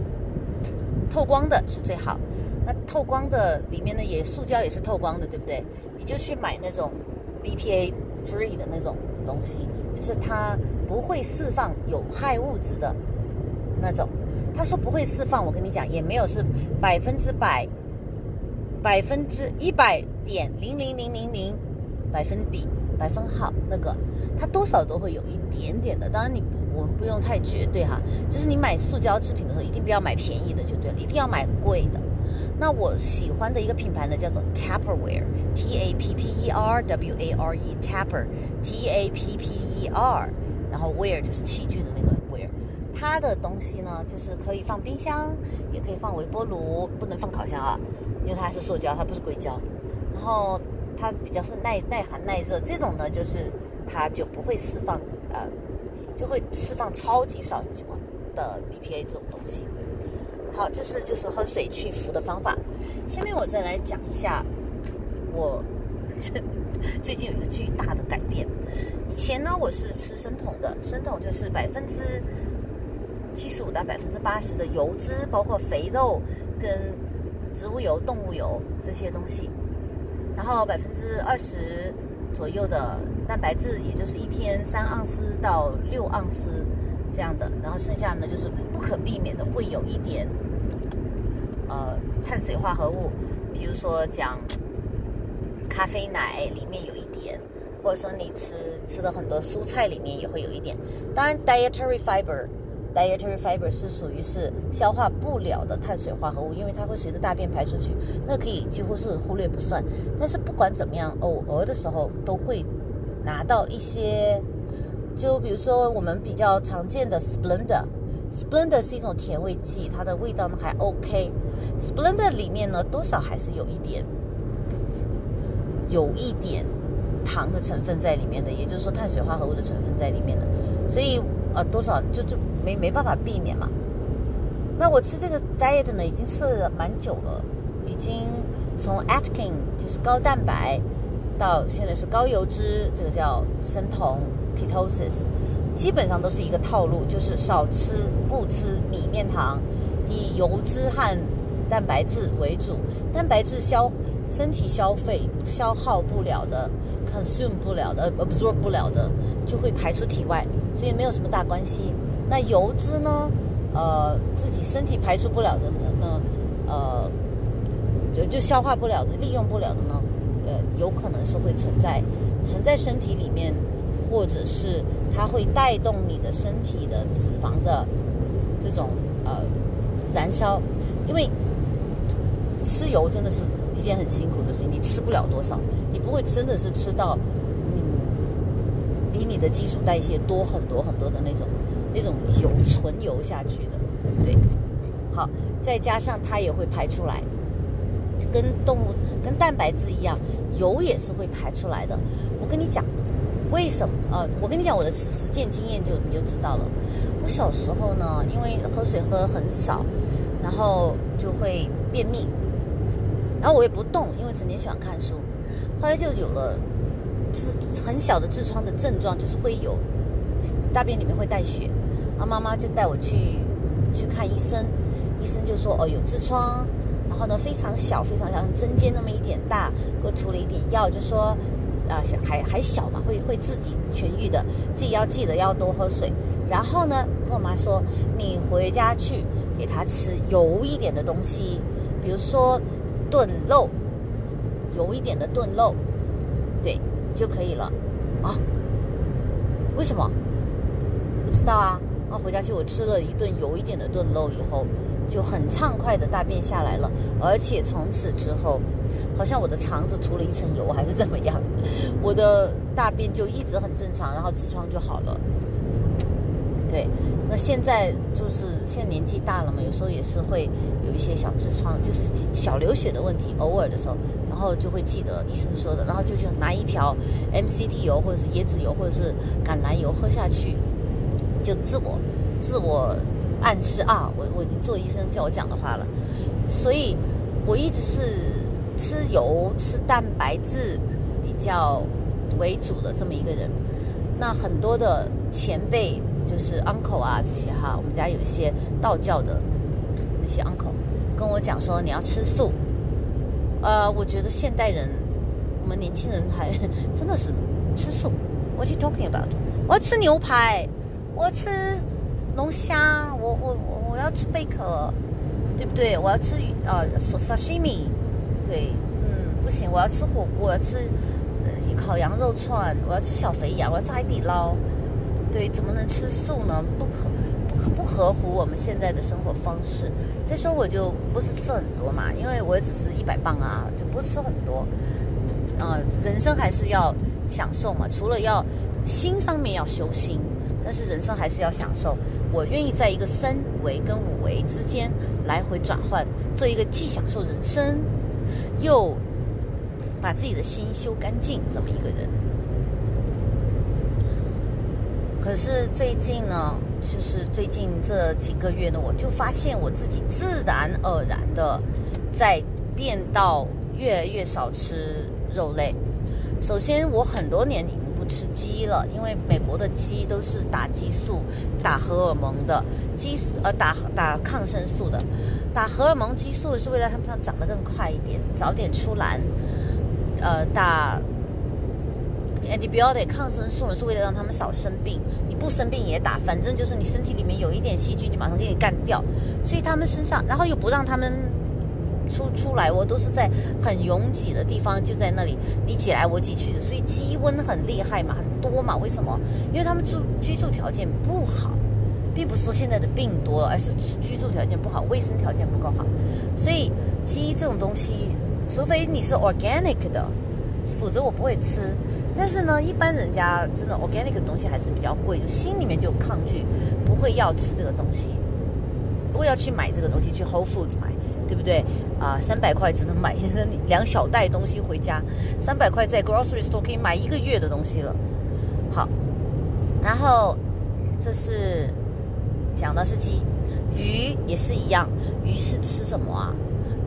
透光的是最好。那透光的里面呢，也塑胶也是透光的，对不对？你就去买那种 BPA free 的那种东西，就是它不会释放有害物质的那种。他说不会释放，我跟你讲，也没有是百分之百、百分之一百点零零零零零百分比、百分号那个，它多少都会有一点点的。当然你不，我们不用太绝对哈，就是你买塑胶制品的时候，一定不要买便宜的就对了，一定要买贵的。那我喜欢的一个品牌呢，叫做 Tupperware，T A P P E R W A R E，Tupper，T A P P E R，然后 ware 就是器具的那个 ware。它的东西呢，就是可以放冰箱，也可以放微波炉，不能放烤箱啊，因为它是塑胶，它不是硅胶。然后它比较是耐耐寒耐热，这种呢，就是它就不会释放，呃，就会释放超级少的 BPA 这种东西。好，这是就是喝水去浮的方法。下面我再来讲一下，我这 最近有一个巨大的改变。以前呢，我是吃生酮的，生酮就是百分之。七十五到百分之八十的油脂，包括肥肉跟植物油、动物油这些东西，然后百分之二十左右的蛋白质，也就是一天三盎司到六盎司这样的，然后剩下呢就是不可避免的会有一点呃碳水化合物，比如说讲咖啡奶里面有一点，或者说你吃吃的很多蔬菜里面也会有一点，当然 dietary fiber。Dietary fiber 是属于是消化不了的碳水化合物，因为它会随着大便排出去，那可以几乎是忽略不算。但是不管怎么样，偶尔的时候都会拿到一些，就比如说我们比较常见的 Splenda，Splenda 是一种甜味剂，它的味道呢还 OK。Splenda 里面呢多少还是有一点，有一点糖的成分在里面的，也就是说碳水化合物的成分在里面的，所以。呃，多少就就没没办法避免嘛。那我吃这个 diet 呢，已经吃了蛮久了，已经从 Atkin 就是高蛋白，到现在是高油脂，这个叫生酮 ketosis，基本上都是一个套路，就是少吃不吃米面糖，以油脂和蛋白质为主，蛋白质消身体消费消耗不了的，consume 不了的，absorb 不了的，就会排出体外。所以没有什么大关系。那油脂呢？呃，自己身体排出不了的呢，呃，就就消化不了的、利用不了的呢，呃，有可能是会存在存在身体里面，或者是它会带动你的身体的脂肪的这种呃燃烧。因为吃油真的是一件很辛苦的事情，你吃不了多少，你不会真的是吃到。嗯比你的基础代谢多很多很多的那种，那种油纯油下去的，对，好，再加上它也会排出来，跟动物跟蛋白质一样，油也是会排出来的。我跟你讲，为什么？呃，我跟你讲我的实实践经验就你就知道了。我小时候呢，因为喝水喝很少，然后就会便秘，然后我也不动，因为整天喜欢看书，后来就有了。痔很小的痔疮的症状就是会有大便里面会带血，然后妈妈就带我去去看医生，医生就说哦有痔疮，然后呢非常小非常小，针尖那么一点大，给我涂了一点药，就说啊小还还小嘛，会会自己痊愈的，自己要记得要多喝水，然后呢跟我妈说你回家去给他吃油一点的东西，比如说炖肉，油一点的炖肉，对。就可以了，啊？为什么？不知道啊。然后回家去，我吃了一顿油一点的炖肉以后，就很畅快的大便下来了，而且从此之后，好像我的肠子涂了一层油还是怎么样，我的大便就一直很正常，然后痔疮就好了。对。那现在就是现在年纪大了嘛，有时候也是会有一些小痔疮，就是小流血的问题，偶尔的时候，然后就会记得医生说的，然后就去拿一瓢 MCT 油或者是椰子油或者是橄榄油喝下去，就自我自我暗示啊，我我已经做医生叫我讲的话了，所以我一直是吃油吃蛋白质比较为主的这么一个人，那很多的前辈。就是 uncle 啊，这些哈，我们家有一些道教的那些 uncle 跟我讲说你要吃素，呃，我觉得现代人，我们年轻人还 真的是吃素。What are you talking about？我要吃牛排，我吃龙虾，我我我我要吃贝壳，对不对？我要吃呃沙西米，对，嗯，不行，我要吃火锅，我要吃烤羊肉串，我要吃小肥羊，我要吃海底捞。对，怎么能吃素呢？不可不不合乎我们现在的生活方式。再说我就不是吃很多嘛，因为我也只是一百磅啊，就不吃很多。啊，人生还是要享受嘛，除了要心上面要修心，但是人生还是要享受。我愿意在一个三维跟五维之间来回转换，做一个既享受人生，又把自己的心修干净这么一个人。可是最近呢，就是最近这几个月呢，我就发现我自己自然而然的在变到越来越少吃肉类。首先，我很多年已经不吃鸡了，因为美国的鸡都是打激素、打荷尔蒙的，激素呃打打抗生素的，打荷尔蒙激素是为了它们长得更快一点，早点出栏，呃打。antibiotic 抗生素是为了让他们少生病，你不生病也打，反正就是你身体里面有一点细菌就马上给你干掉，所以他们身上，然后又不让他们出出来，我都是在很拥挤的地方，就在那里你挤来我挤去的，所以鸡瘟很厉害嘛，很多嘛，为什么？因为他们住居住条件不好，并不是说现在的病多，而是居住条件不好，卫生条件不够好，所以鸡这种东西，除非你是 organic 的，否则我不会吃。但是呢，一般人家真的 organic 的东西还是比较贵，就心里面就抗拒，不会要吃这个东西，不会要去买这个东西，去 Whole Foods 买，对不对？啊，三百块只能买两小袋东西回家，三百块在 grocery store 可以买一个月的东西了。好，然后这是讲的是鸡，鱼也是一样，鱼是吃什么啊？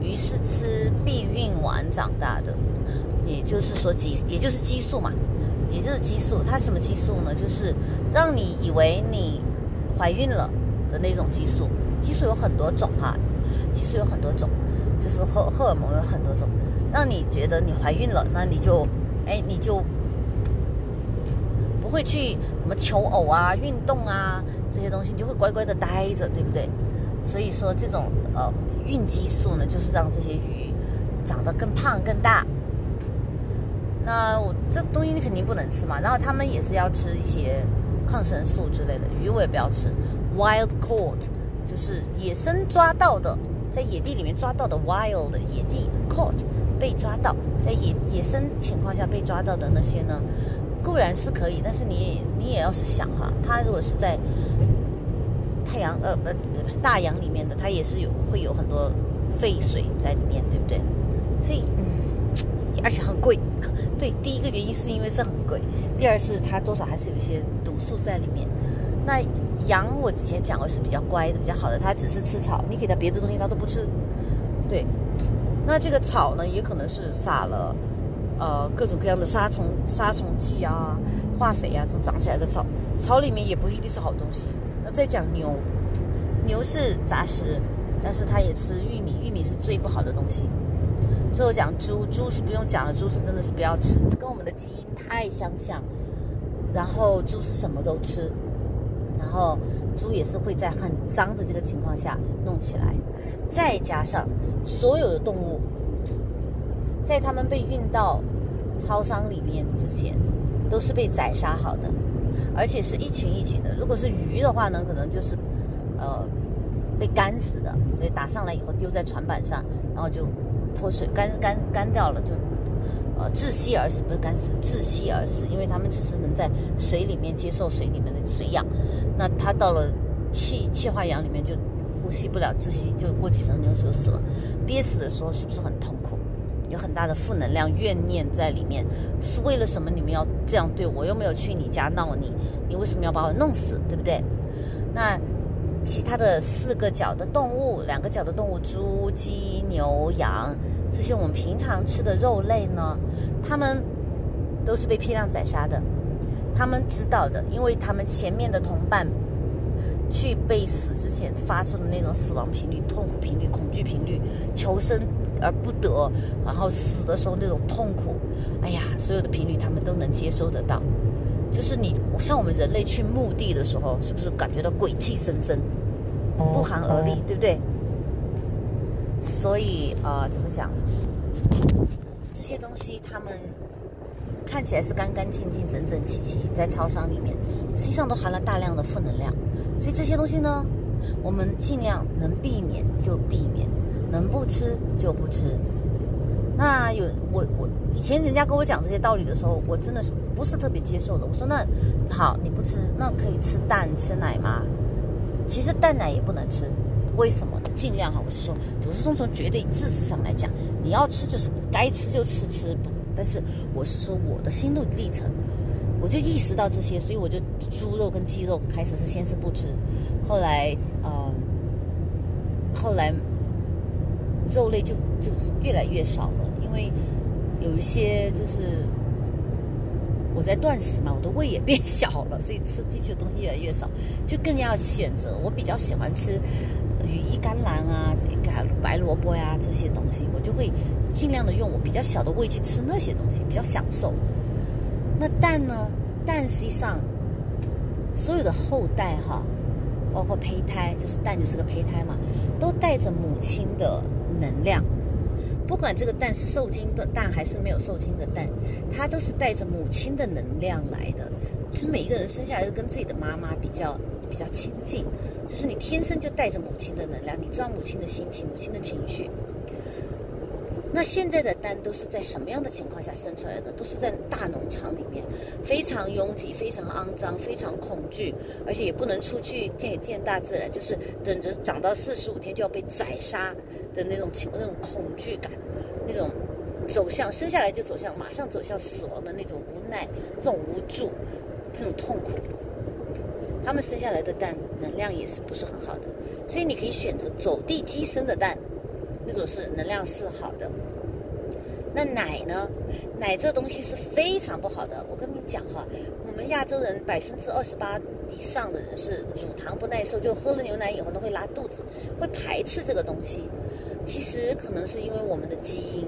鱼是吃避孕丸长大的。也就是说激，也就是激素嘛，也就是激素。它什么激素呢？就是让你以为你怀孕了的那种激素。激素有很多种哈，激素有很多种，是荷荷尔蒙有很多种，让你觉得你怀孕了，那你就，哎，你就不会去什么求偶啊、运动啊这些东西，你就会乖乖的待着，对不对？所以说这种呃孕激素呢，就是让这些鱼长得更胖更大。那我这东西你肯定不能吃嘛，然后他们也是要吃一些抗生素之类的，鱼我也不要吃。Wild caught 就是野生抓到的，在野地里面抓到的 wild 野地 caught 被抓到，在野野生情况下被抓到的那些呢，固然是可以，但是你你也要是想哈，它如果是在太阳呃不大洋里面的，它也是有会有很多废水在里面，对不对？所以嗯。而且很贵，对，第一个原因是因为是很贵，第二是它多少还是有一些毒素在里面。那羊我之前讲过是比较乖的、比较好的，它只是吃草，你给它别的东西它都不吃。对，那这个草呢，也可能是撒了呃各种各样的杀虫杀虫剂啊、化肥啊，这种长起来的草，草里面也不一定是好东西。那再讲牛，牛是杂食，但是它也吃玉米，玉米是最不好的东西。最后讲猪，猪是不用讲了，猪是真的是不要吃，跟我们的基因太相像。然后猪是什么都吃，然后猪也是会在很脏的这个情况下弄起来，再加上所有的动物，在它们被运到超商里面之前，都是被宰杀好的，而且是一群一群的。如果是鱼的话呢，可能就是呃被干死的，所以打上来以后丢在船板上，然后就脱水干干干掉了就。呃，窒息而死不是干死，窒息而死，因为他们只是能在水里面接受水里面的水氧，那他到了气气化氧里面就呼吸不了，窒息就过几分钟就死了。憋死的时候是不是很痛苦？有很大的负能量、怨念在里面，是为了什么？你们要这样对我？又没有去你家闹你，你为什么要把我弄死？对不对？那其他的四个脚的动物，两个脚的动物，猪、鸡、牛、羊。这些我们平常吃的肉类呢，他们都是被批量宰杀的。他们知道的，因为他们前面的同伴去被死之前发出的那种死亡频率、痛苦频率、恐惧频率、求生而不得，然后死的时候那种痛苦，哎呀，所有的频率他们都能接收得到。就是你像我们人类去墓地的时候，是不是感觉到鬼气森森，不寒而栗，对不对？所以呃，怎么讲？这些东西他们看起来是干干净净、整整齐齐，在超商里面，实际上都含了大量的负能量。所以这些东西呢，我们尽量能避免就避免，能不吃就不吃。那有我我以前人家跟我讲这些道理的时候，我真的是不是特别接受的。我说那好，你不吃，那可以吃蛋吃奶吗？其实蛋奶也不能吃。为什么呢？尽量哈，我是说，我是从从绝对知识上来讲，你要吃就是该吃就吃吃。但是我是说我的心路历程，我就意识到这些，所以我就猪肉跟鸡肉开始是先是不吃，后来呃，后来肉类就就是越来越少了，因为有一些就是。我在断食嘛，我的胃也变小了，所以吃进去的东西越来越少，就更要选择。我比较喜欢吃羽衣甘蓝啊，这个白萝卜呀这些东西，我就会尽量的用我比较小的胃去吃那些东西，比较享受。那蛋呢？蛋实际上所有的后代哈，包括胚胎，就是蛋就是个胚胎嘛，都带着母亲的能量。不管这个蛋是受精的蛋还是没有受精的蛋，它都是带着母亲的能量来的。所以每一个人生下来都跟自己的妈妈比较比较亲近，就是你天生就带着母亲的能量，你知道母亲的心情、母亲的情绪。那现在的蛋都是在什么样的情况下生出来的？都是在大农场里面，非常拥挤、非常肮脏、非常恐惧，而且也不能出去见见大自然，就是等着长到四十五天就要被宰杀。的那种情那种恐惧感，那种走向生下来就走向马上走向死亡的那种无奈、这种无助、这种痛苦，他们生下来的蛋能量也是不是很好的，所以你可以选择走地鸡生的蛋，那种是能量是好的。那奶呢？奶这东西是非常不好的。我跟你讲哈，我们亚洲人百分之二十八以上的人是乳糖不耐受，就喝了牛奶以后呢会拉肚子，会排斥这个东西。其实可能是因为我们的基因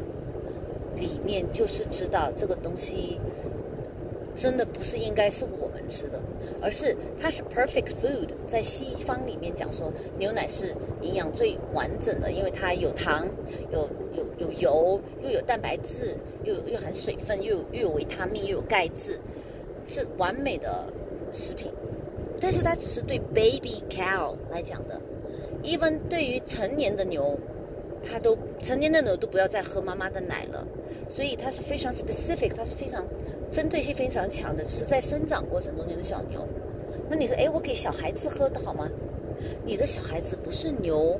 里面就是知道这个东西真的不是应该是我们吃的，而是它是 perfect food。在西方里面讲说，牛奶是营养最完整的，因为它有糖、有有有油，又有蛋白质，又又含水分，又有又有维他命，又有钙质，是完美的食品。但是它只是对 baby cow 来讲的，even 对于成年的牛。它都成年的牛都不要再喝妈妈的奶了，所以它是非常 specific，它是非常针对性非常强的，是在生长过程中间的小牛。那你说，哎，我给小孩子喝的好吗？你的小孩子不是牛，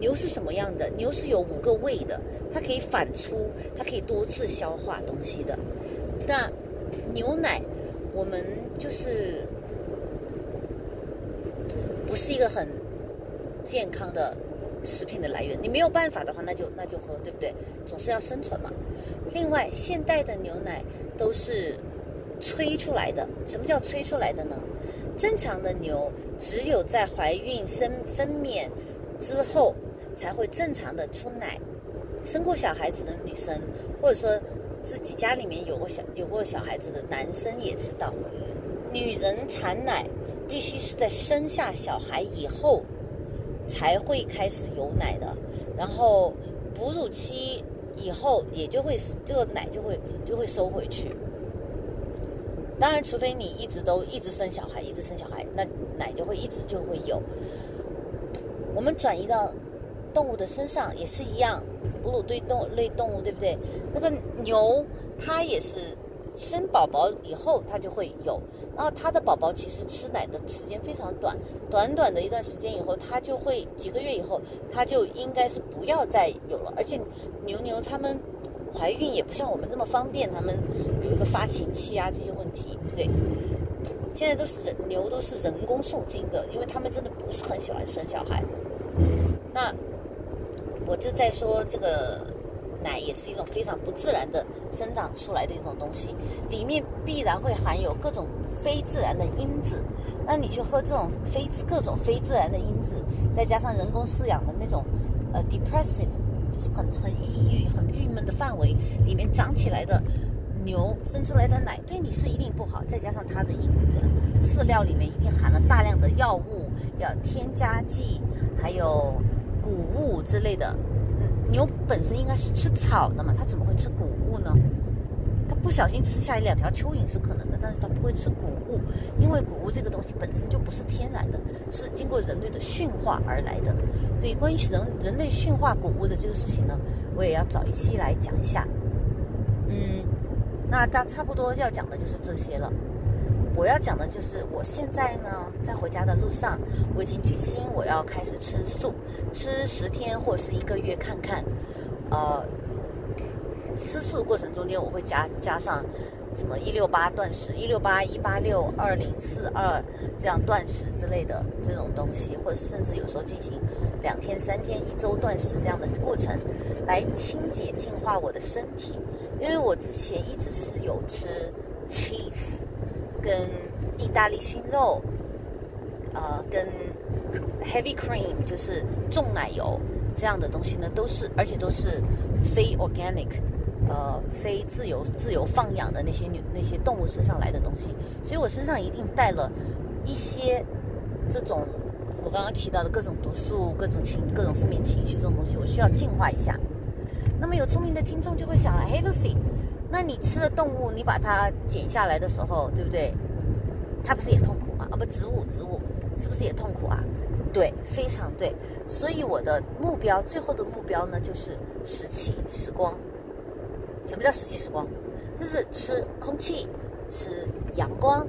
牛是什么样的？牛是有五个胃的，它可以反刍，它可以多次消化东西的。那牛奶，我们就是不是一个很健康的。食品的来源。你没有办法的话，那就那就喝，对不对？总是要生存嘛。另外，现代的牛奶都是催出来的。什么叫催出来的呢？正常的牛只有在怀孕生分娩之后才会正常的出奶。生过小孩子的女生，或者说自己家里面有过小有过小孩子的男生也知道，女人产奶必须是在生下小孩以后才会开始有奶的，然后哺乳期以后也就会这个奶就会就会收回去。当然，除非你一直都一直生小孩，一直生小孩，那奶就会一直就会有。我们转移到动物的身上也是一样。哺乳对动类动物，对不对？那个牛，它也是生宝宝以后，它就会有。然后它的宝宝其实吃奶的时间非常短，短短的一段时间以后，它就会几个月以后，它就应该是不要再有了。而且牛牛它们怀孕也不像我们这么方便，它们有一个发情期啊这些问题，对。现在都是人牛都是人工受精的，因为它们真的不是很喜欢生小孩。那。我就在说，这个奶也是一种非常不自然的生长出来的一种东西，里面必然会含有各种非自然的因子。那你去喝这种非各种非自然的因子，再加上人工饲养的那种呃 depressive，就是很很抑郁、很郁闷的范围里面长起来的牛生出来的奶，对你是一定不好。再加上它的一饲料里面一定含了大量的药物、要添加剂，还有。谷物之类的，牛本身应该是吃草的嘛，它怎么会吃谷物呢？它不小心吃下一两条蚯蚓是可能的，但是它不会吃谷物，因为谷物这个东西本身就不是天然的，是经过人类的驯化而来的。对，关于人人类驯化谷物的这个事情呢，我也要找一期来讲一下。嗯，那大差不多要讲的就是这些了。我要讲的就是，我现在呢，在回家的路上，我已经决心我要开始吃素，吃十天或者是一个月看看。呃，吃素过程中间，我会加加上什么一六八断食、一六八、一八六、二零四二这样断食之类的这种东西，或者是甚至有时候进行两天、三天、一周断食这样的过程，来清洁净化我的身体。因为我之前一直是有吃 cheese。跟意大利熏肉，呃，跟 heavy cream 就是重奶油这样的东西呢，都是而且都是非 organic，呃，非自由自由放养的那些女那些动物身上来的东西，所以我身上一定带了一些这种我刚刚提到的各种毒素、各种情、各种负面情绪这种东西，我需要净化一下。那么有聪明的听众就会想了，嘿，Lucy。那你吃的动物，你把它剪下来的时候，对不对？它不是也痛苦吗？啊，不，植物，植物是不是也痛苦啊？对，非常对。所以我的目标，最后的目标呢，就是食气时光。什么叫食气时光？就是吃空气，吃阳光。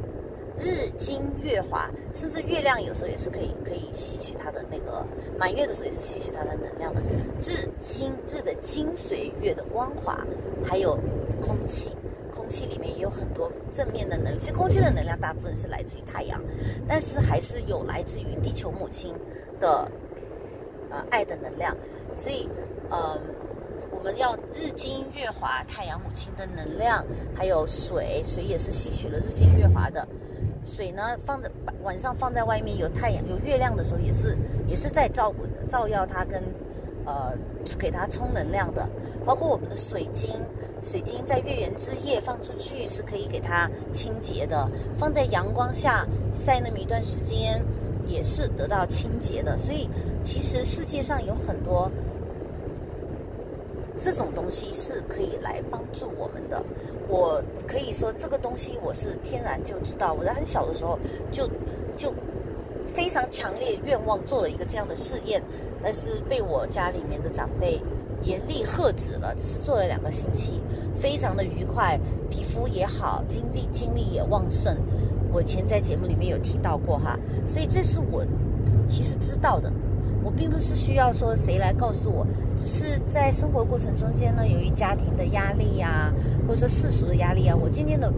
日精月华，甚至月亮有时候也是可以可以吸取它的那个满月的时候也是吸取它的能量的。日精日的精髓，月的光华，还有空气，空气里面也有很多正面的能量。其实空气的能量大部分是来自于太阳，但是还是有来自于地球母亲的呃爱的能量。所以，嗯，我们要日精月华，太阳母亲的能量，还有水，水也是吸取了日精月华的。水呢，放在晚上放在外面有太阳有月亮的时候，也是也是在照顾照耀它跟，呃，给它充能量的。包括我们的水晶，水晶在月圆之夜放出去是可以给它清洁的，放在阳光下晒那么一段时间，也是得到清洁的。所以其实世界上有很多。这种东西是可以来帮助我们的。我可以说，这个东西我是天然就知道。我在很小的时候就就非常强烈愿望做了一个这样的试验，但是被我家里面的长辈严厉喝止了。只是做了两个星期，非常的愉快，皮肤也好，精力精力也旺盛。我前在节目里面有提到过哈，所以这是我其实知道的。我并不是需要说谁来告诉我，只是在生活过程中间呢，由于家庭的压力呀，或者说世俗的压力啊，我渐渐的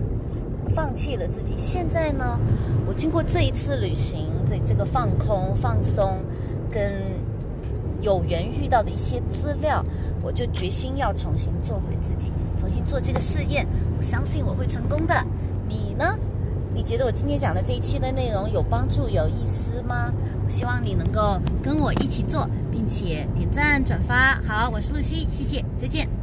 放弃了自己。现在呢，我经过这一次旅行，这这个放空、放松，跟有缘遇到的一些资料，我就决心要重新做回自己，重新做这个试验。我相信我会成功的。你呢？你觉得我今天讲的这一期的内容有帮助、有意思吗？我希望你能够跟我一起做，并且点赞转发。好，我是露西，谢谢，再见。